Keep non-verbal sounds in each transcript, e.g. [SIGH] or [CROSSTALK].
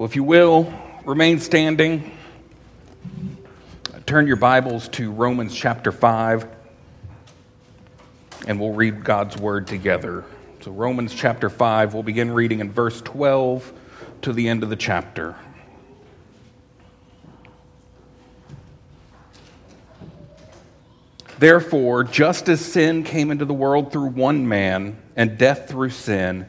Well, if you will, remain standing. Turn your Bibles to Romans chapter 5, and we'll read God's word together. So, Romans chapter 5, we'll begin reading in verse 12 to the end of the chapter. Therefore, just as sin came into the world through one man, and death through sin,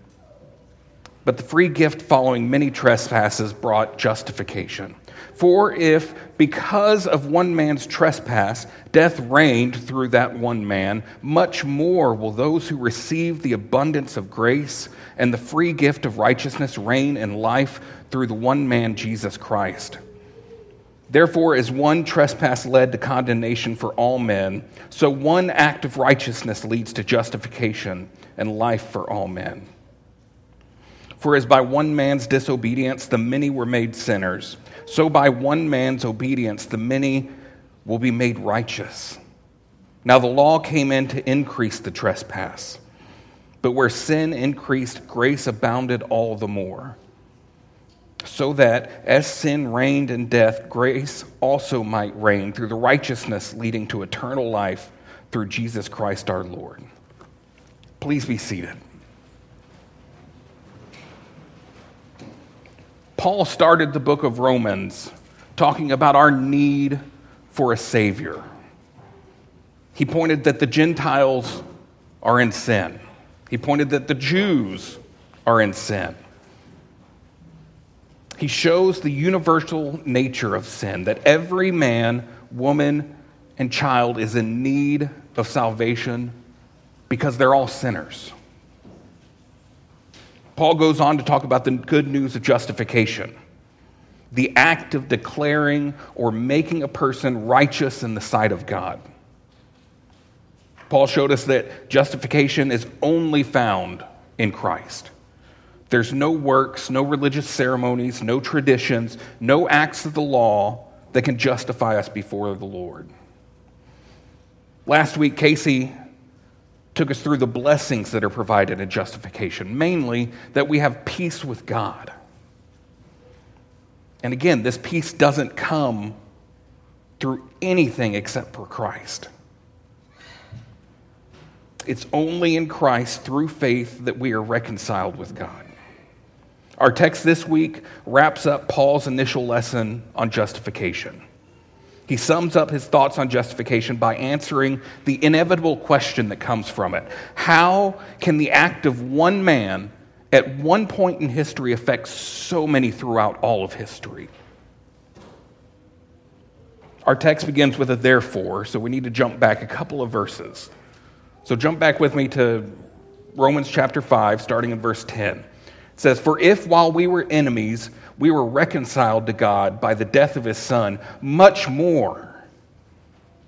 but the free gift following many trespasses brought justification. For if, because of one man's trespass, death reigned through that one man, much more will those who receive the abundance of grace and the free gift of righteousness reign in life through the one man, Jesus Christ. Therefore, as one trespass led to condemnation for all men, so one act of righteousness leads to justification and life for all men. For as by one man's disobedience the many were made sinners, so by one man's obedience the many will be made righteous. Now the law came in to increase the trespass, but where sin increased, grace abounded all the more. So that as sin reigned in death, grace also might reign through the righteousness leading to eternal life through Jesus Christ our Lord. Please be seated. Paul started the book of Romans talking about our need for a Savior. He pointed that the Gentiles are in sin, he pointed that the Jews are in sin. He shows the universal nature of sin, that every man, woman, and child is in need of salvation because they're all sinners. Paul goes on to talk about the good news of justification the act of declaring or making a person righteous in the sight of God. Paul showed us that justification is only found in Christ. There's no works, no religious ceremonies, no traditions, no acts of the law that can justify us before the Lord. Last week, Casey took us through the blessings that are provided in justification, mainly that we have peace with God. And again, this peace doesn't come through anything except for Christ. It's only in Christ through faith that we are reconciled with God. Our text this week wraps up Paul's initial lesson on justification. He sums up his thoughts on justification by answering the inevitable question that comes from it How can the act of one man at one point in history affect so many throughout all of history? Our text begins with a therefore, so we need to jump back a couple of verses. So jump back with me to Romans chapter 5, starting in verse 10. Says, For if while we were enemies, we were reconciled to God by the death of his Son, much more,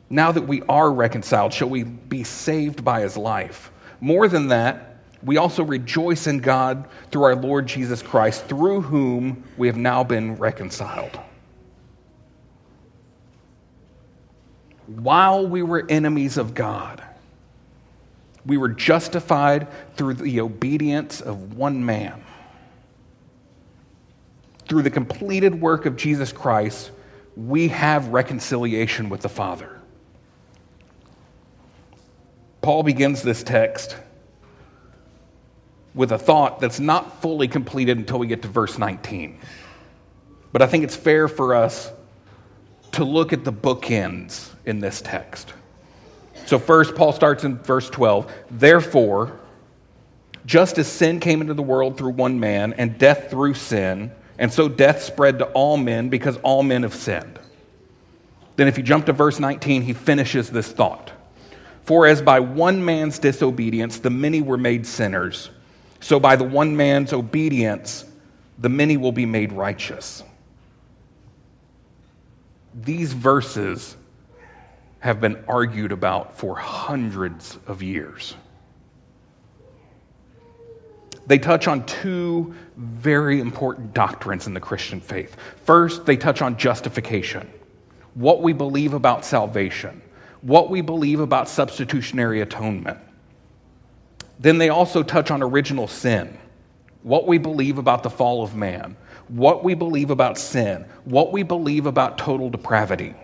now that we are reconciled, shall we be saved by his life. More than that, we also rejoice in God through our Lord Jesus Christ, through whom we have now been reconciled. While we were enemies of God, we were justified through the obedience of one man through the completed work of Jesus Christ, we have reconciliation with the Father. Paul begins this text with a thought that's not fully completed until we get to verse 19. But I think it's fair for us to look at the bookends in this text. So, first, Paul starts in verse 12. Therefore, Just as sin came into the world through one man, and death through sin, and so death spread to all men because all men have sinned. Then, if you jump to verse 19, he finishes this thought. For as by one man's disobedience the many were made sinners, so by the one man's obedience the many will be made righteous. These verses have been argued about for hundreds of years. They touch on two very important doctrines in the Christian faith. First, they touch on justification, what we believe about salvation, what we believe about substitutionary atonement. Then they also touch on original sin, what we believe about the fall of man, what we believe about sin, what we believe about total depravity.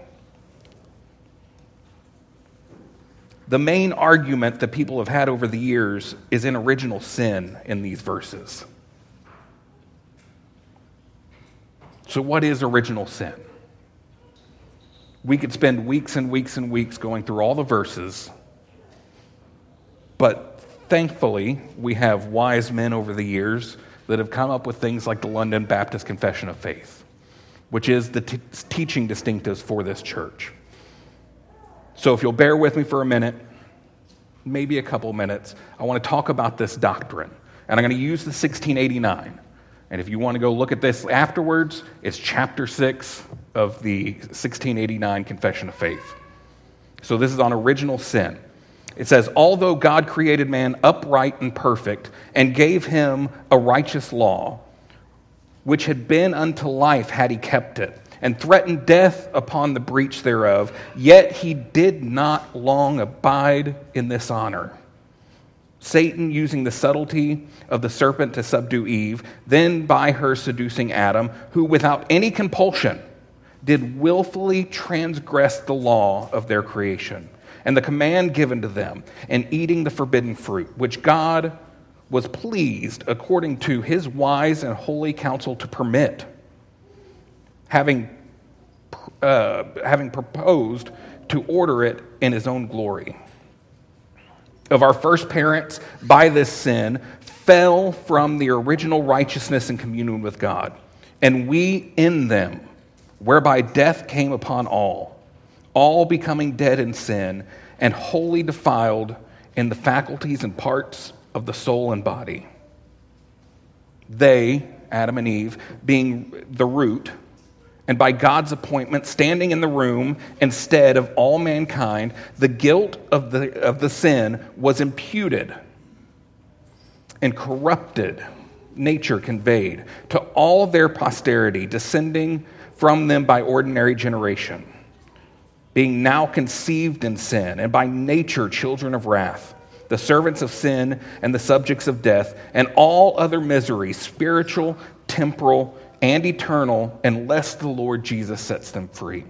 The main argument that people have had over the years is in original sin in these verses. So, what is original sin? We could spend weeks and weeks and weeks going through all the verses, but thankfully, we have wise men over the years that have come up with things like the London Baptist Confession of Faith, which is the t- teaching distinctives for this church. So, if you'll bear with me for a minute, maybe a couple minutes, I want to talk about this doctrine. And I'm going to use the 1689. And if you want to go look at this afterwards, it's chapter 6 of the 1689 Confession of Faith. So this is on original sin. It says, Although God created man upright and perfect and gave him a righteous law, which had been unto life had he kept it, and threatened death upon the breach thereof, yet he did not long abide in this honor. Satan using the subtlety of the serpent to subdue Eve, then by her seducing Adam, who without any compulsion did willfully transgress the law of their creation and the command given to them, in eating the forbidden fruit, which God was pleased, according to his wise and holy counsel, to permit, having, uh, having proposed to order it in his own glory of our first parents by this sin fell from the original righteousness and communion with God, and we in them, whereby death came upon all, all becoming dead in sin and wholly defiled in the faculties and parts of the soul and body. They, Adam and Eve, being the root, and by God's appointment, standing in the room instead of all mankind, the guilt of the, of the sin was imputed and corrupted nature conveyed to all their posterity, descending from them by ordinary generation, being now conceived in sin, and by nature children of wrath, the servants of sin and the subjects of death, and all other miseries, spiritual, temporal, and eternal unless the Lord Jesus sets them free.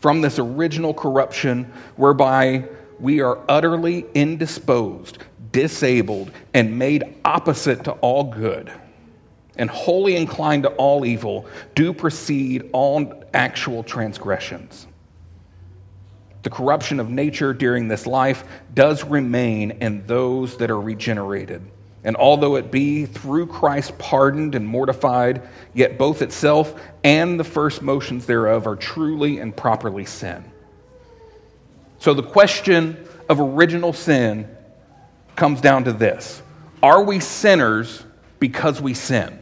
From this original corruption whereby we are utterly indisposed, disabled, and made opposite to all good, and wholly inclined to all evil, do proceed all actual transgressions. The corruption of nature during this life does remain in those that are regenerated and although it be through Christ pardoned and mortified, yet both itself and the first motions thereof are truly and properly sin. So the question of original sin comes down to this Are we sinners because we sin?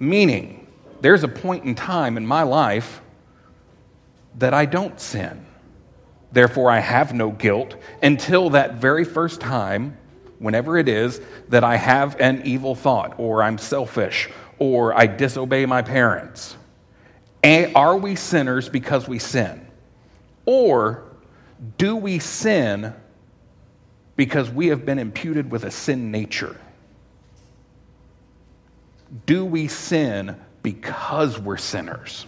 Meaning, there's a point in time in my life that I don't sin. Therefore, I have no guilt until that very first time whenever it is that I have an evil thought, or I'm selfish, or I disobey my parents. Are we sinners because we sin? Or do we sin because we have been imputed with a sin nature? Do we sin because we're sinners?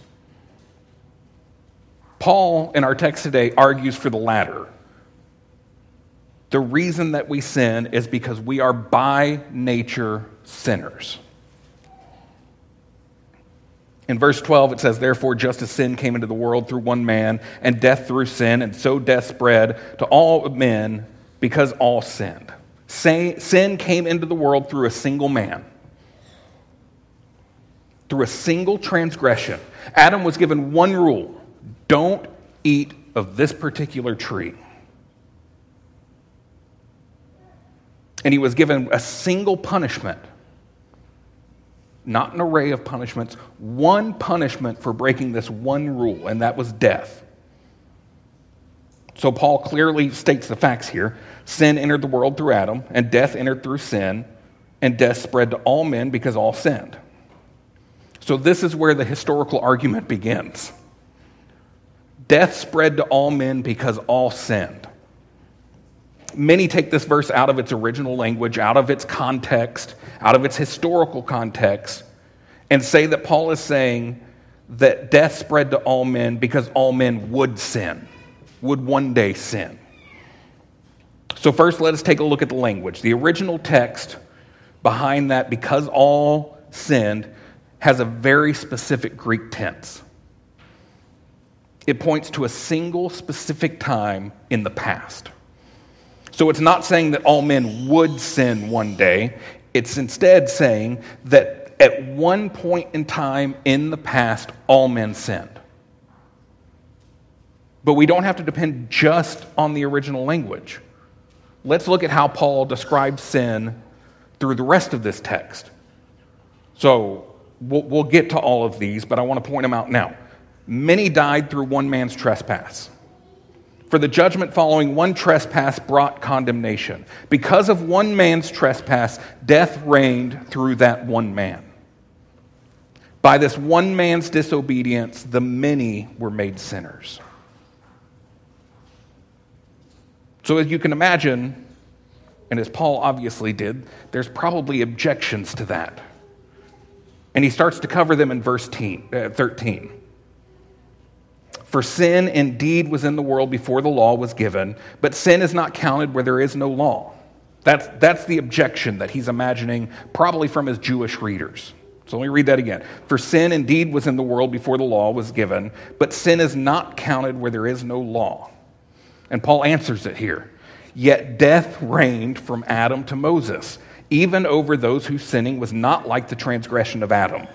Paul, in our text today, argues for the latter. The reason that we sin is because we are by nature sinners. In verse 12, it says, Therefore, just as sin came into the world through one man, and death through sin, and so death spread to all men because all sinned. Sin came into the world through a single man, through a single transgression. Adam was given one rule don't eat of this particular tree. And he was given a single punishment, not an array of punishments, one punishment for breaking this one rule, and that was death. So Paul clearly states the facts here. Sin entered the world through Adam, and death entered through sin, and death spread to all men because all sinned. So this is where the historical argument begins. Death spread to all men because all sinned. Many take this verse out of its original language, out of its context, out of its historical context, and say that Paul is saying that death spread to all men because all men would sin would one day sin. So, first, let us take a look at the language. The original text behind that, because all sinned, has a very specific Greek tense. It points to a single specific time in the past. So, it's not saying that all men would sin one day, it's instead saying that at one point in time in the past, all men sinned. But we don't have to depend just on the original language. Let's look at how Paul describes sin through the rest of this text. So we'll, we'll get to all of these, but I want to point them out now. Many died through one man's trespass. For the judgment following one trespass brought condemnation. Because of one man's trespass, death reigned through that one man. By this one man's disobedience, the many were made sinners. So, as you can imagine, and as Paul obviously did, there's probably objections to that. And he starts to cover them in verse uh, 13. For sin indeed was in the world before the law was given, but sin is not counted where there is no law. That's, that's the objection that he's imagining, probably from his Jewish readers. So let me read that again. For sin indeed was in the world before the law was given, but sin is not counted where there is no law. And Paul answers it here. Yet death reigned from Adam to Moses, even over those whose sinning was not like the transgression of Adam,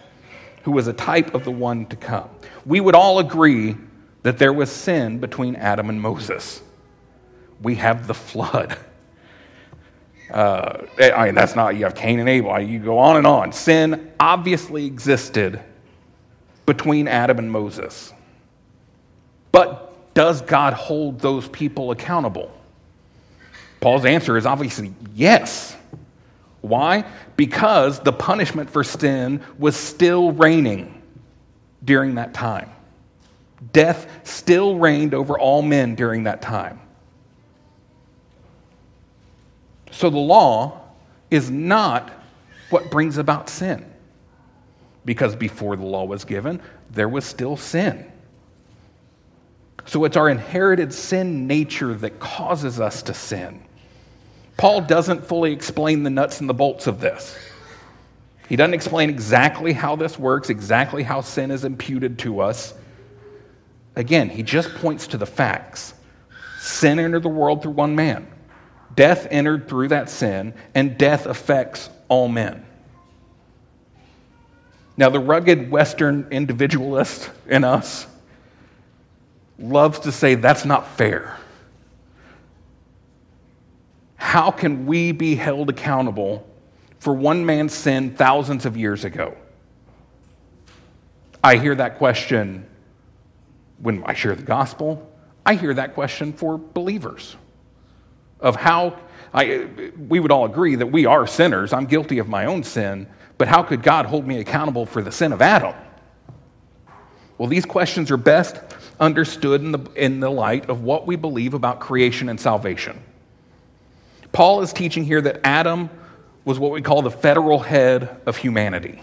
who was a type of the one to come. We would all agree that there was sin between Adam and Moses. We have the flood. Uh, I mean, that's not, you have Cain and Abel, you go on and on. Sin obviously existed between Adam and Moses. But does God hold those people accountable? Paul's answer is obviously yes. Why? Because the punishment for sin was still reigning during that time. Death still reigned over all men during that time. So the law is not what brings about sin. Because before the law was given, there was still sin. So it's our inherited sin nature that causes us to sin. Paul doesn't fully explain the nuts and the bolts of this. He doesn't explain exactly how this works, exactly how sin is imputed to us. Again, he just points to the facts. Sin entered the world through one man. Death entered through that sin, and death affects all men. Now, the rugged Western individualist in us loves to say that's not fair. How can we be held accountable for one man's sin thousands of years ago? I hear that question when I share the gospel. I hear that question for believers of how I, we would all agree that we are sinners. I'm guilty of my own sin, but how could God hold me accountable for the sin of Adam? Well, these questions are best understood in the, in the light of what we believe about creation and salvation. Paul is teaching here that Adam was what we call the federal head of humanity.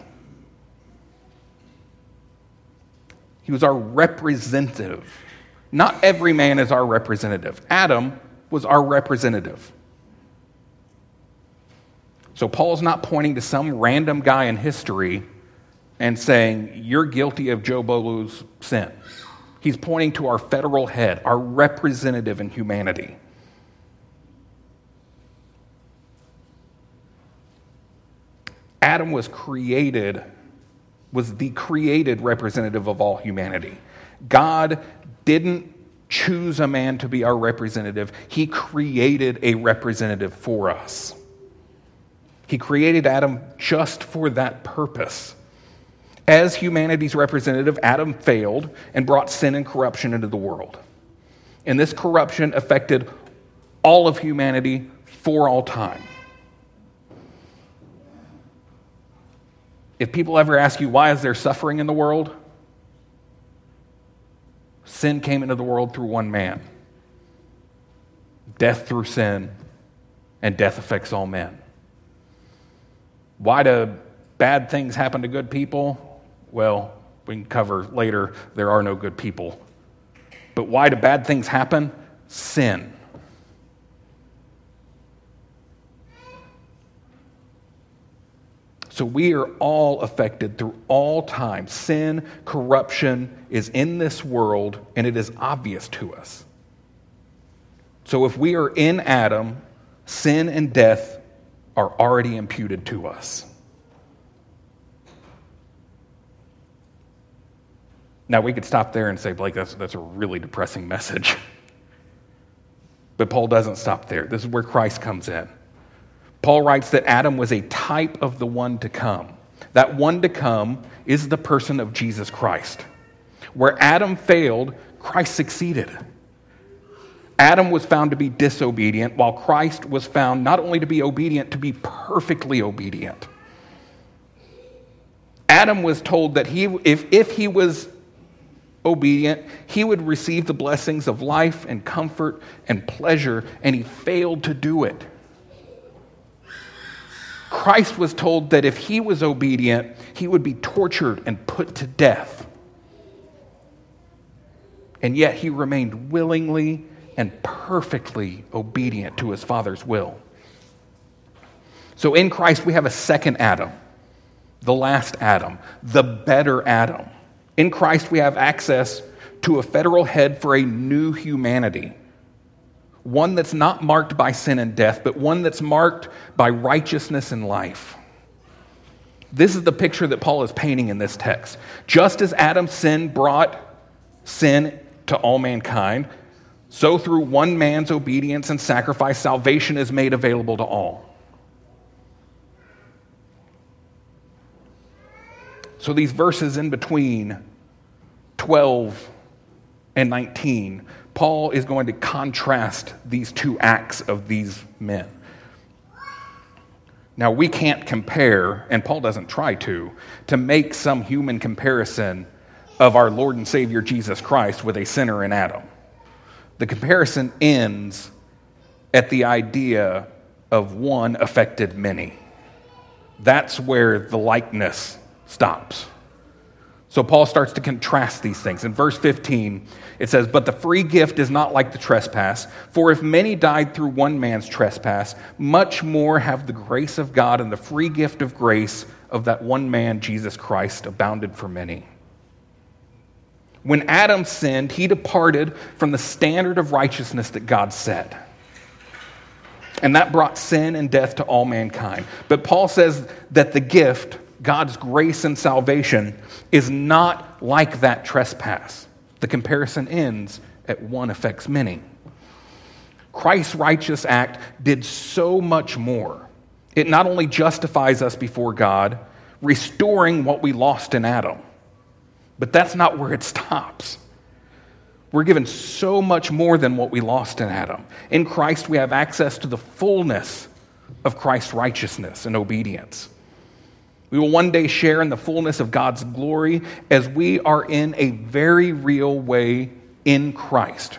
He was our representative. Not every man is our representative. Adam was our representative. So Paul's not pointing to some random guy in history and saying, You're guilty of Joe Blow's sin. He's pointing to our federal head, our representative in humanity. Adam was created was the created representative of all humanity. God didn't choose a man to be our representative, He created a representative for us. He created Adam just for that purpose. As humanity's representative, Adam failed and brought sin and corruption into the world. And this corruption affected all of humanity for all time. If people ever ask you, why is there suffering in the world? Sin came into the world through one man. Death through sin, and death affects all men. Why do bad things happen to good people? Well, we can cover later there are no good people. But why do bad things happen? Sin. So we are all affected through all time. Sin, corruption is in this world, and it is obvious to us. So if we are in Adam, sin and death are already imputed to us. Now, we could stop there and say, Blake, that's, that's a really depressing [LAUGHS] message. But Paul doesn't stop there. This is where Christ comes in. Paul writes that Adam was a type of the one to come. That one to come is the person of Jesus Christ. Where Adam failed, Christ succeeded. Adam was found to be disobedient, while Christ was found not only to be obedient, to be perfectly obedient. Adam was told that he, if, if he was obedient, he would receive the blessings of life and comfort and pleasure, and he failed to do it. Christ was told that if he was obedient, he would be tortured and put to death. And yet he remained willingly and perfectly obedient to his Father's will. So in Christ, we have a second Adam, the last Adam, the better Adam. In Christ, we have access to a federal head for a new humanity. One that's not marked by sin and death, but one that's marked by righteousness and life. This is the picture that Paul is painting in this text. Just as Adam's sin brought sin to all mankind, so through one man's obedience and sacrifice, salvation is made available to all. So these verses in between 12 and 19, Paul is going to contrast these two acts of these men. Now, we can't compare, and Paul doesn't try to, to make some human comparison of our Lord and Savior Jesus Christ with a sinner in Adam. The comparison ends at the idea of one affected many. That's where the likeness stops. So Paul starts to contrast these things. In verse 15, it says, But the free gift is not like the trespass, for if many died through one man's trespass, much more have the grace of God and the free gift of grace of that one man, Jesus Christ, abounded for many. When Adam sinned, he departed from the standard of righteousness that God set. And that brought sin and death to all mankind. But Paul says that the gift, God's grace and salvation, is not like that trespass. The comparison ends at one affects many. Christ's righteous act did so much more. It not only justifies us before God, restoring what we lost in Adam, but that's not where it stops. We're given so much more than what we lost in Adam. In Christ, we have access to the fullness of Christ's righteousness and obedience. We will one day share in the fullness of God's glory as we are in a very real way in Christ.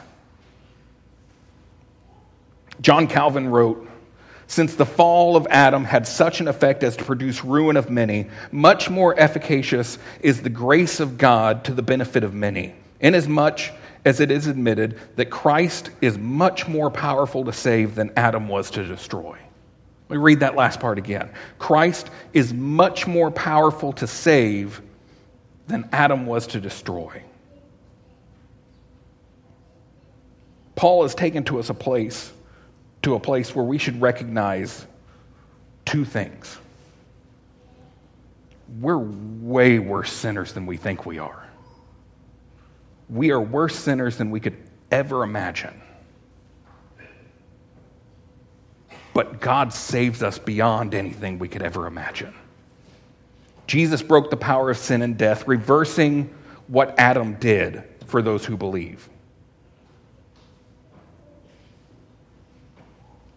John Calvin wrote, since the fall of Adam had such an effect as to produce ruin of many, much more efficacious is the grace of God to the benefit of many, inasmuch as it is admitted that Christ is much more powerful to save than Adam was to destroy. Let me read that last part again. Christ is much more powerful to save than Adam was to destroy. Paul has taken to us a place to a place where we should recognize two things. we're way worse sinners than we think we are. We are worse sinners than we could ever imagine. But God saves us beyond anything we could ever imagine. Jesus broke the power of sin and death, reversing what Adam did for those who believe.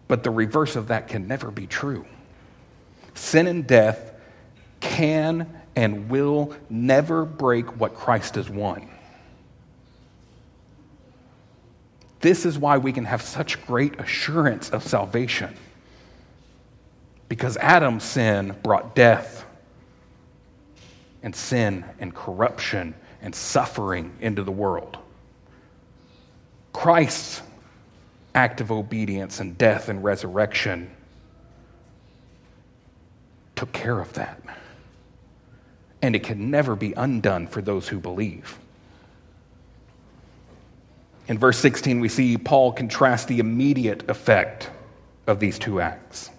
But the reverse of that can never be true. Sin and death can and will never break what Christ has won. This is why we can have such great assurance of salvation. Because Adam's sin brought death and sin and corruption and suffering into the world. Christ's act of obedience and death and resurrection took care of that. And it can never be undone for those who believe. In verse 16, we see Paul contrast the immediate effect of these two acts.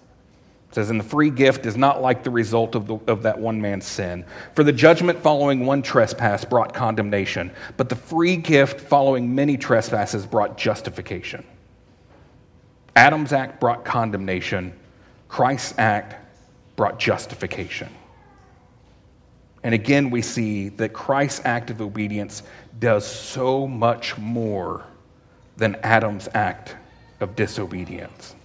It says, And the free gift is not like the result of, the, of that one man's sin. For the judgment following one trespass brought condemnation, but the free gift following many trespasses brought justification. Adam's act brought condemnation, Christ's act brought justification. And again, we see that Christ's act of obedience does so much more than Adam's act of disobedience.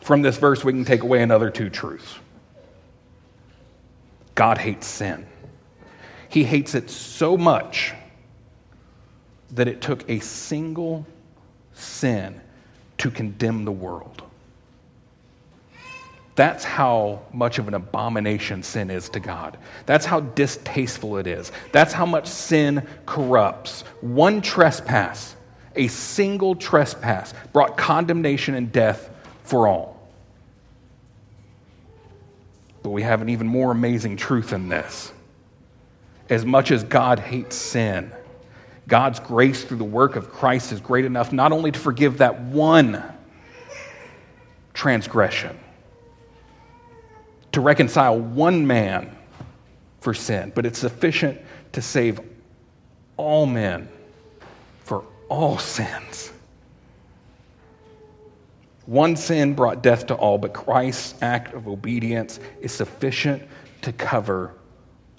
From this verse, we can take away another two truths God hates sin. He hates it so much that it took a single sin to condemn the world. That's how much of an abomination sin is to God. That's how distasteful it is. That's how much sin corrupts. One trespass, a single trespass, brought condemnation and death for all. But we have an even more amazing truth in this. As much as God hates sin, God's grace through the work of Christ is great enough not only to forgive that one transgression, to reconcile one man for sin, but it's sufficient to save all men for all sins. One sin brought death to all, but Christ's act of obedience is sufficient to cover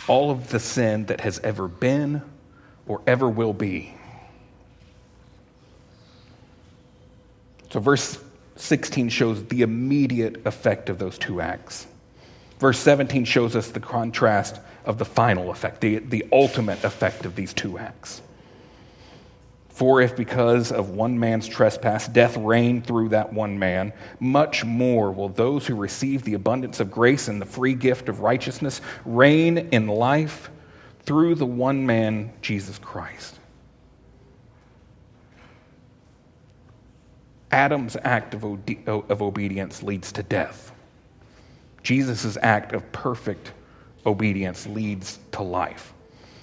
all of the sin that has ever been or ever will be. So, verse 16 shows the immediate effect of those two acts. Verse 17 shows us the contrast of the final effect, the, the ultimate effect of these two acts. For if because of one man's trespass death reigned through that one man, much more will those who receive the abundance of grace and the free gift of righteousness reign in life through the one man, Jesus Christ. Adam's act of, of obedience leads to death. Jesus' act of perfect obedience leads to life.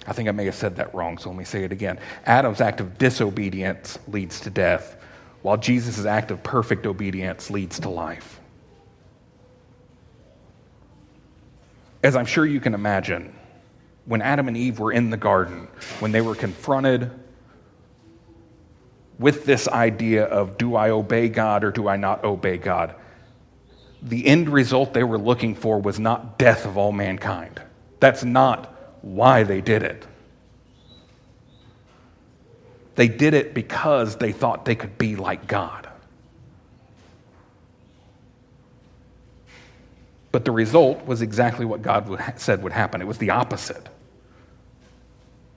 I think I may have said that wrong, so let me say it again. Adam's act of disobedience leads to death, while Jesus' act of perfect obedience leads to life. As I'm sure you can imagine, when Adam and Eve were in the garden, when they were confronted with this idea of do I obey God or do I not obey God, the end result they were looking for was not death of all mankind. That's not why they did it. They did it because they thought they could be like God. But the result was exactly what God said would happen. It was the opposite.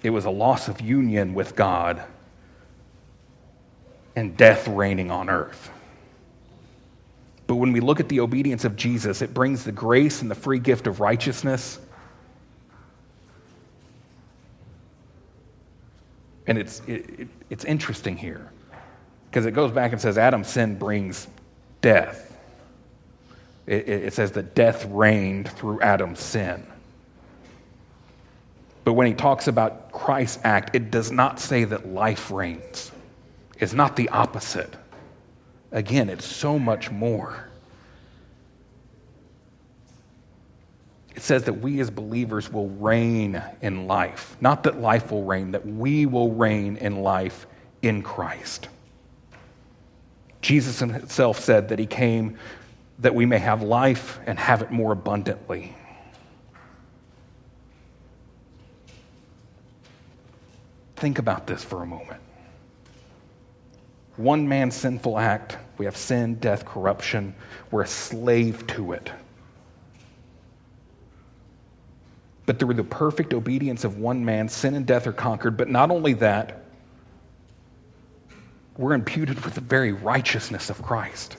It was a loss of union with God and death reigning on earth. But when we look at the obedience of Jesus, it brings the grace and the free gift of righteousness. And it's, it, it, it's interesting here because it goes back and says Adam's sin brings death. It, it says that death reigned through Adam's sin. But when he talks about Christ's act, it does not say that life reigns. It's not the opposite. Again, it's so much more. it says that we as believers will reign in life. Not that life will reign, that we will reign in life in Christ. Jesus himself said that he came that we may have life and have it more abundantly. Think about this for a moment. One man's sinful act, we have sin, death, corruption. We're a slave to it. But through the perfect obedience of one man, sin and death are conquered. But not only that, we're imputed with the very righteousness of Christ.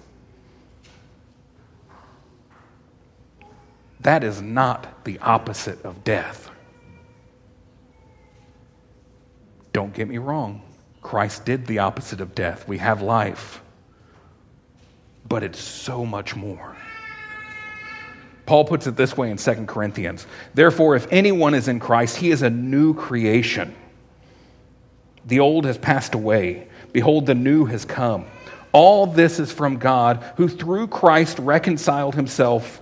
That is not the opposite of death. Don't get me wrong. Christ did the opposite of death. We have life. But it's so much more. Paul puts it this way in 2 Corinthians Therefore, if anyone is in Christ, he is a new creation. The old has passed away. Behold, the new has come. All this is from God, who through Christ reconciled himself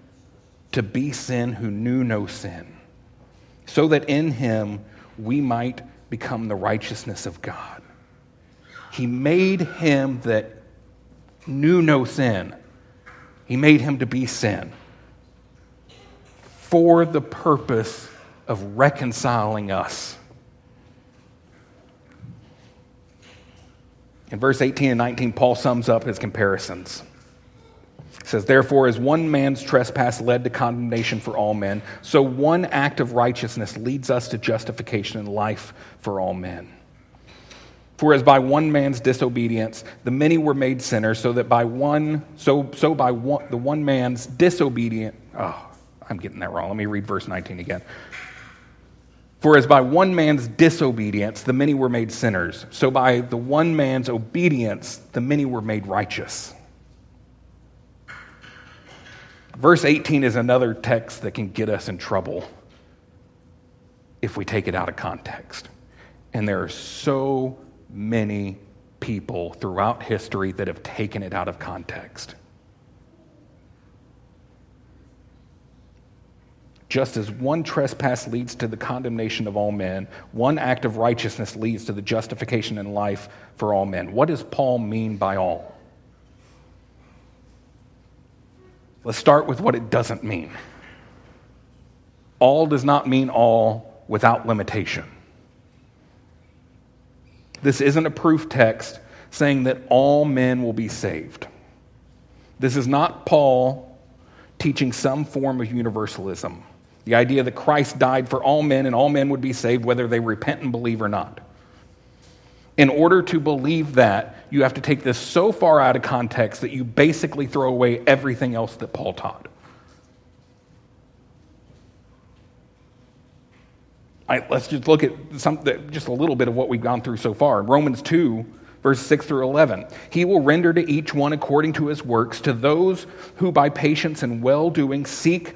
to be sin who knew no sin, so that in him we might become the righteousness of God. He made him that knew no sin, he made him to be sin for the purpose of reconciling us. In verse 18 and 19, Paul sums up his comparisons. It says, Therefore, as one man's trespass led to condemnation for all men, so one act of righteousness leads us to justification and life for all men. For as by one man's disobedience the many were made sinners, so that by one, so, so by one, the one man's disobedience, oh, I'm getting that wrong. Let me read verse 19 again. For as by one man's disobedience the many were made sinners, so by the one man's obedience the many were made righteous. Verse 18 is another text that can get us in trouble if we take it out of context. And there are so many people throughout history that have taken it out of context. Just as one trespass leads to the condemnation of all men, one act of righteousness leads to the justification and life for all men. What does Paul mean by all? Let's start with what it doesn't mean. All does not mean all without limitation. This isn't a proof text saying that all men will be saved. This is not Paul teaching some form of universalism. The idea that Christ died for all men and all men would be saved whether they repent and believe or not. In order to believe that, you have to take this so far out of context that you basically throw away everything else that Paul taught. Let's just look at some, just a little bit of what we've gone through so far. Romans 2, verse 6 through 11. He will render to each one according to his works, to those who by patience and well doing seek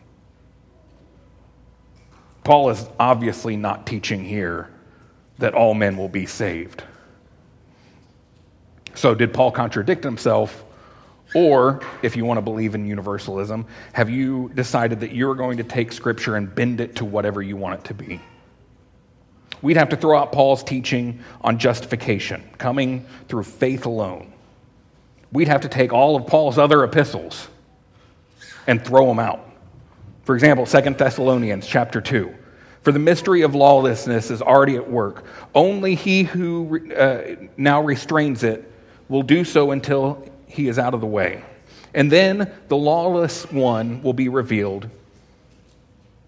Paul is obviously not teaching here that all men will be saved. So, did Paul contradict himself? Or, if you want to believe in universalism, have you decided that you're going to take Scripture and bend it to whatever you want it to be? We'd have to throw out Paul's teaching on justification, coming through faith alone. We'd have to take all of Paul's other epistles and throw them out. For example, Second Thessalonians chapter 2 For the mystery of lawlessness is already at work. Only he who uh, now restrains it will do so until he is out of the way. And then the lawless one will be revealed,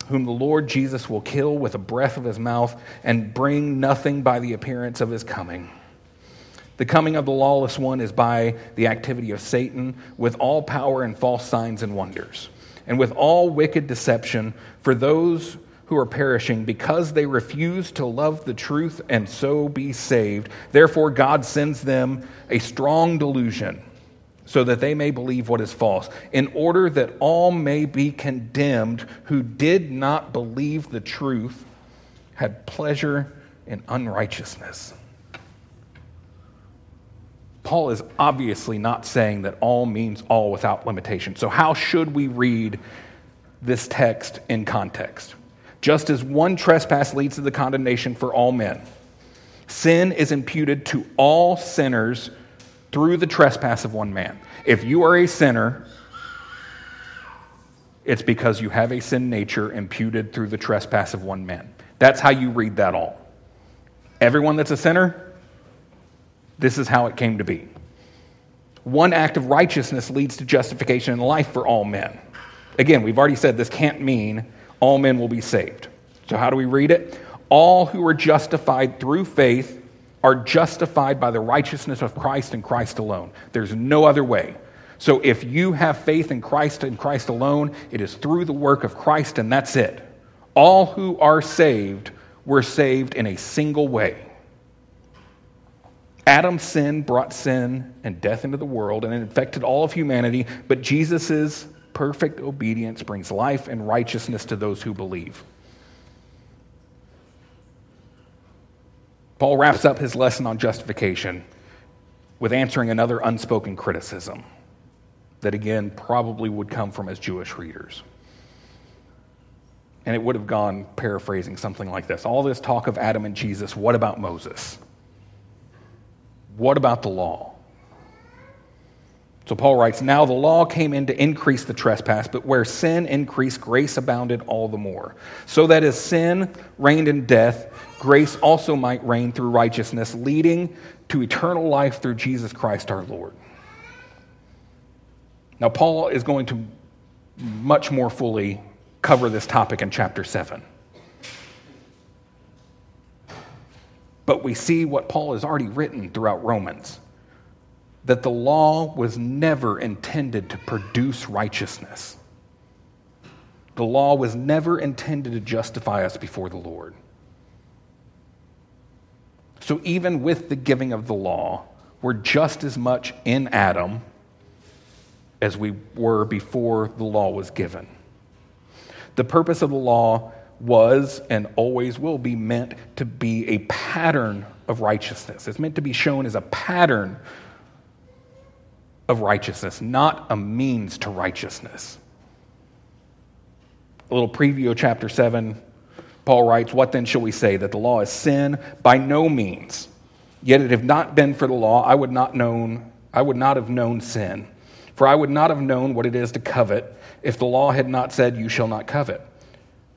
whom the Lord Jesus will kill with a breath of his mouth and bring nothing by the appearance of his coming. The coming of the lawless one is by the activity of Satan with all power and false signs and wonders, and with all wicked deception for those who are perishing because they refuse to love the truth and so be saved. Therefore, God sends them a strong delusion so that they may believe what is false, in order that all may be condemned who did not believe the truth, had pleasure in unrighteousness. Paul is obviously not saying that all means all without limitation. So, how should we read this text in context? Just as one trespass leads to the condemnation for all men, sin is imputed to all sinners through the trespass of one man. If you are a sinner, it's because you have a sin nature imputed through the trespass of one man. That's how you read that all. Everyone that's a sinner, this is how it came to be. One act of righteousness leads to justification and life for all men. Again, we've already said this can't mean all men will be saved. So, how do we read it? All who are justified through faith are justified by the righteousness of Christ and Christ alone. There's no other way. So, if you have faith in Christ and Christ alone, it is through the work of Christ, and that's it. All who are saved were saved in a single way. Adam's sin brought sin and death into the world and it infected all of humanity, but Jesus' perfect obedience brings life and righteousness to those who believe. Paul wraps up his lesson on justification with answering another unspoken criticism that, again, probably would come from his Jewish readers. And it would have gone paraphrasing something like this All this talk of Adam and Jesus, what about Moses? What about the law? So Paul writes, Now the law came in to increase the trespass, but where sin increased, grace abounded all the more. So that as sin reigned in death, grace also might reign through righteousness, leading to eternal life through Jesus Christ our Lord. Now, Paul is going to much more fully cover this topic in chapter 7. But we see what Paul has already written throughout Romans that the law was never intended to produce righteousness. The law was never intended to justify us before the Lord. So, even with the giving of the law, we're just as much in Adam as we were before the law was given. The purpose of the law was and always will be meant to be a pattern of righteousness. It's meant to be shown as a pattern of righteousness, not a means to righteousness. A little preview of chapter 7, Paul writes, What then shall we say? That the law is sin? By no means. Yet it had not been for the law, I would not known, I would not have known sin. For I would not have known what it is to covet if the law had not said, You shall not covet.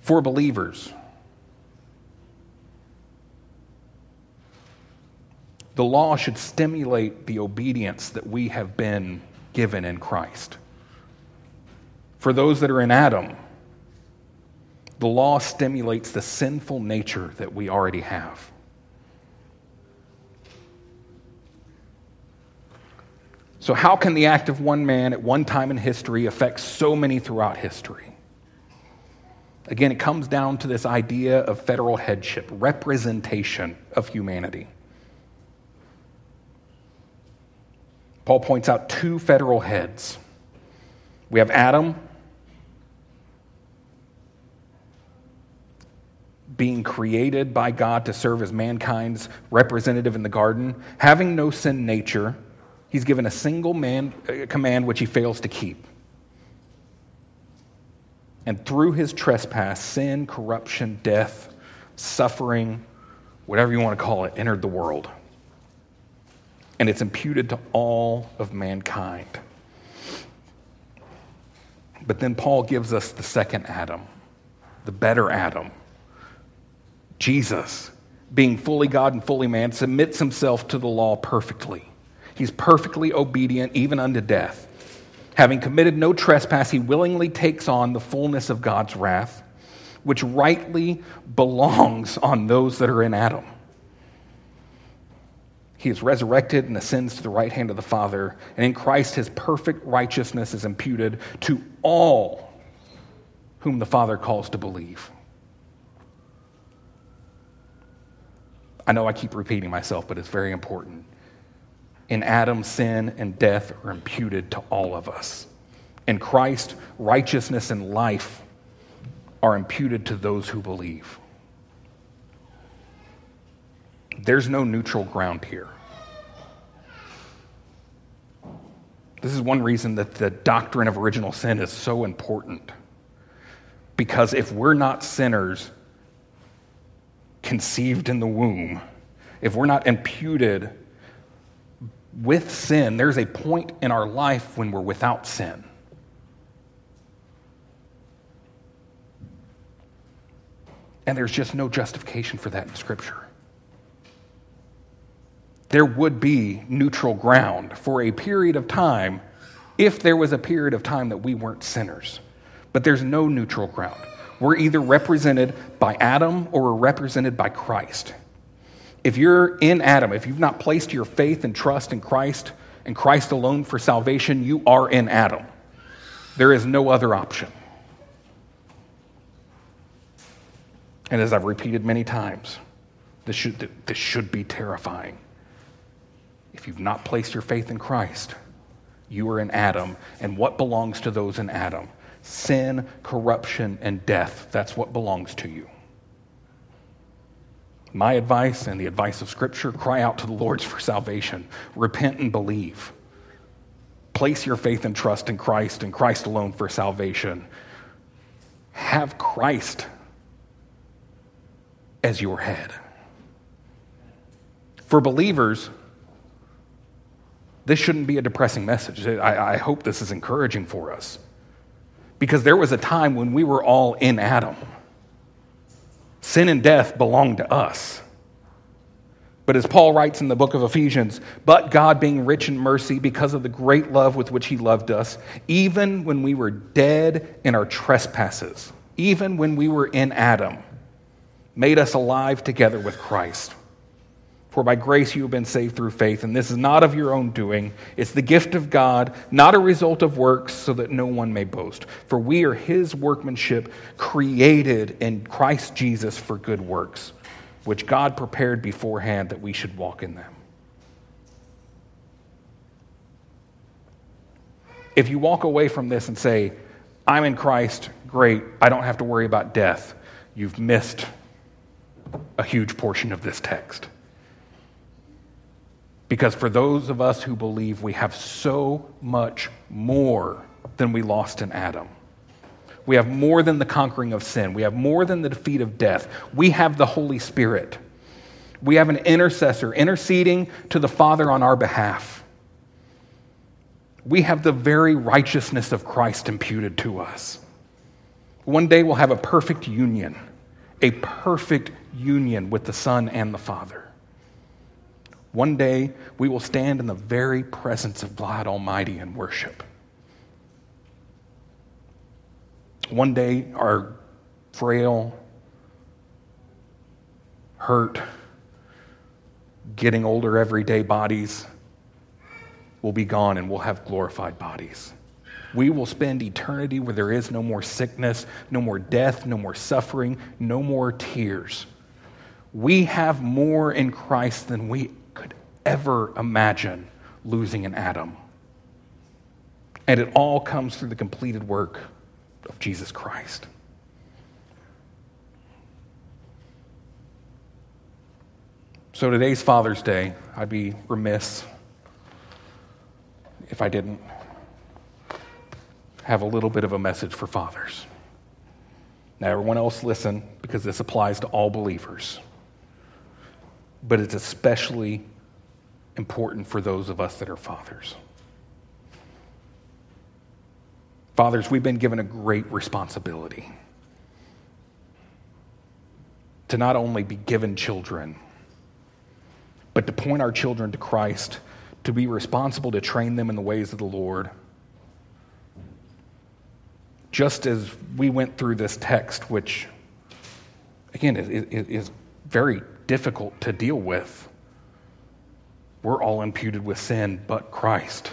For believers, the law should stimulate the obedience that we have been given in Christ. For those that are in Adam, the law stimulates the sinful nature that we already have. So, how can the act of one man at one time in history affect so many throughout history? Again, it comes down to this idea of federal headship, representation of humanity. Paul points out two federal heads. We have Adam being created by God to serve as mankind's representative in the garden, having no sin nature, he's given a single man a command which he fails to keep. And through his trespass, sin, corruption, death, suffering, whatever you want to call it, entered the world. And it's imputed to all of mankind. But then Paul gives us the second Adam, the better Adam. Jesus, being fully God and fully man, submits himself to the law perfectly. He's perfectly obedient, even unto death. Having committed no trespass, he willingly takes on the fullness of God's wrath, which rightly belongs on those that are in Adam. He is resurrected and ascends to the right hand of the Father, and in Christ his perfect righteousness is imputed to all whom the Father calls to believe. I know I keep repeating myself, but it's very important. In Adam, sin and death are imputed to all of us. In Christ, righteousness and life are imputed to those who believe. There's no neutral ground here. This is one reason that the doctrine of original sin is so important. Because if we're not sinners conceived in the womb, if we're not imputed with sin, there's a point in our life when we're without sin. And there's just no justification for that in Scripture. There would be neutral ground for a period of time if there was a period of time that we weren't sinners. But there's no neutral ground. We're either represented by Adam or we're represented by Christ. If you're in Adam, if you've not placed your faith and trust in Christ and Christ alone for salvation, you are in Adam. There is no other option. And as I've repeated many times, this should, this should be terrifying. If you've not placed your faith in Christ, you are in Adam. And what belongs to those in Adam? Sin, corruption, and death. That's what belongs to you. My advice and the advice of Scripture cry out to the Lord for salvation. Repent and believe. Place your faith and trust in Christ and Christ alone for salvation. Have Christ as your head. For believers, this shouldn't be a depressing message. I, I, hope this is encouraging for us. Because there was a time when we were all in Adam. Sin and death belong to us. But as Paul writes in the book of Ephesians, but God being rich in mercy because of the great love with which he loved us, even when we were dead in our trespasses, even when we were in Adam, made us alive together with Christ. For by grace you have been saved through faith, and this is not of your own doing. It's the gift of God, not a result of works, so that no one may boast. For we are his workmanship, created in Christ Jesus for good works, which God prepared beforehand that we should walk in them. If you walk away from this and say, I'm in Christ, great, I don't have to worry about death, you've missed a huge portion of this text. Because for those of us who believe, we have so much more than we lost in Adam. We have more than the conquering of sin. We have more than the defeat of death. We have the Holy Spirit. We have an intercessor interceding to the Father on our behalf. We have the very righteousness of Christ imputed to us. One day we'll have a perfect union, a perfect union with the Son and the Father. One day, we will stand in the very presence of God Almighty and worship. One day, our frail, hurt, getting older every day bodies will be gone and we'll have glorified bodies. We will spend eternity where there is no more sickness, no more death, no more suffering, no more tears. We have more in Christ than we ever imagine losing in Adam. And it all comes through the completed work of Jesus Christ. So today's Father's Day. I'd be remiss if I didn't have a little bit of a message for fathers. Now, everyone else listen because this applies to all believers. But it's especially important for those of us that are fathers. Fathers, we've been given a great responsibility to not only be given children, but to point our children to Christ, to be responsible to train them in the ways of the Lord. Just as we went through this text, which, again, is, is very difficult to deal with, we're all imputed with sin but Christ.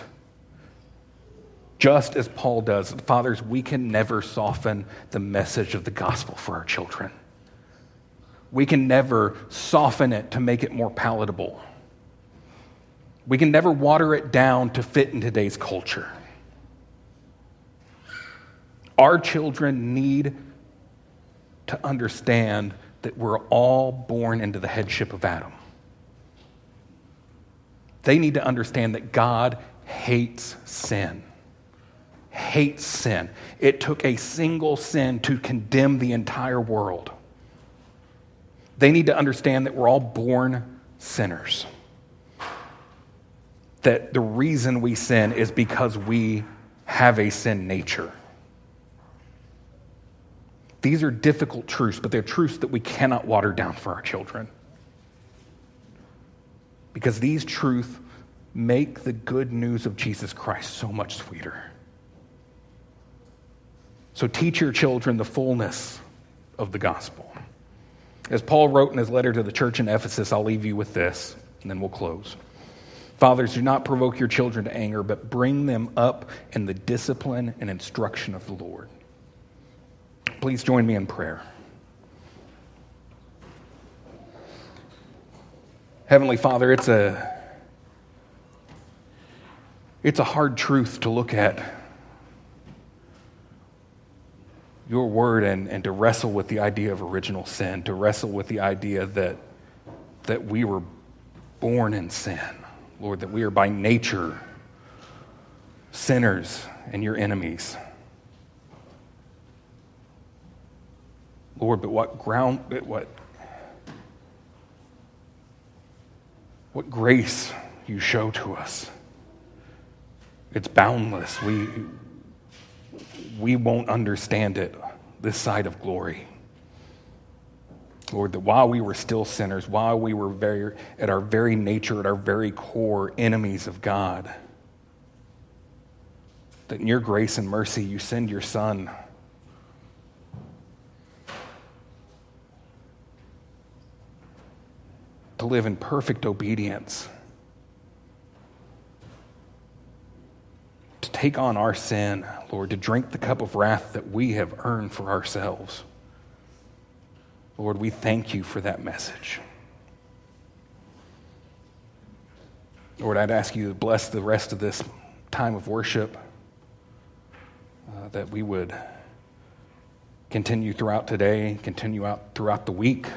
Just as Paul does, fathers, we can never soften the message of the gospel for our children. We can never soften it to make it more palatable. We can never water it down to fit in today's culture. Our children need to understand that we're all born into the headship of Adam. They need to understand that God hates sin. Hates sin. It took a single sin to condemn the entire world. They need to understand that we're all born sinners. That the reason we sin is because we have a sin nature. These are difficult truths, but they're truths that we cannot water down for our children. Because these truths make the good news of Jesus Christ so much sweeter. So teach your children the fullness of the gospel. As Paul wrote in his letter to the church in Ephesus, I'll leave you with this, and then we'll close. Fathers, do not provoke your children to anger, but bring them up in the discipline and instruction of the Lord. Please join me in prayer. Heavenly Father, it's a it's a hard truth to look at your word and, and to wrestle with the idea of original sin, to wrestle with the idea that, that we were born in sin, Lord, that we are by nature sinners and your enemies. Lord, but what ground, what, what grace you show to us. It's boundless. We, we won't understand it this side of glory. Lord, that while we were still sinners, while we were very, at our very nature, at our very core, enemies of God, that in your grace and mercy you send your Son. To live in perfect obedience to take on our sin, Lord, to drink the cup of wrath that we have earned for ourselves. Lord, we thank you for that message. Lord, I'd ask you to bless the rest of this time of worship, uh, that we would continue throughout today, continue out throughout the week,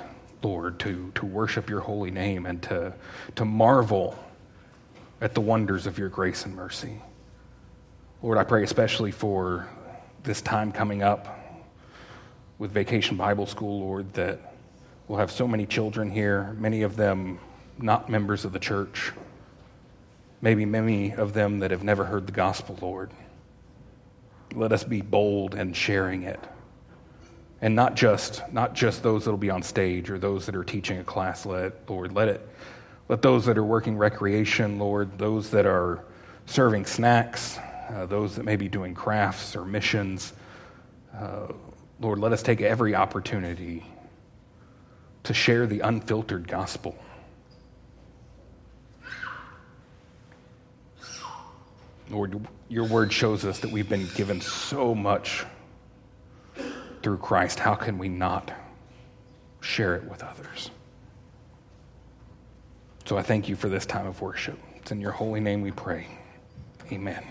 Lord, to, to worship your holy name and to, to marvel at the wonders of your grace and mercy. Lord, I pray especially for this time coming up with Vacation Bible School, Lord, that we'll have so many children here, many of them not members of the church, maybe many of them that have never heard the gospel, Lord. Let us be bold in sharing it. And not just, not just those that will be on stage or those that are teaching a class, let, Lord, let it, let those that are working recreation, Lord, those that are serving snacks, uh, those that may be doing crafts or missions. Uh, Lord, let us take every opportunity to share the unfiltered gospel. Lord, your word shows us that we've been given so much through Christ. How can we not share it with others? So I thank you for this time of worship. It's in your holy name we pray. Amen.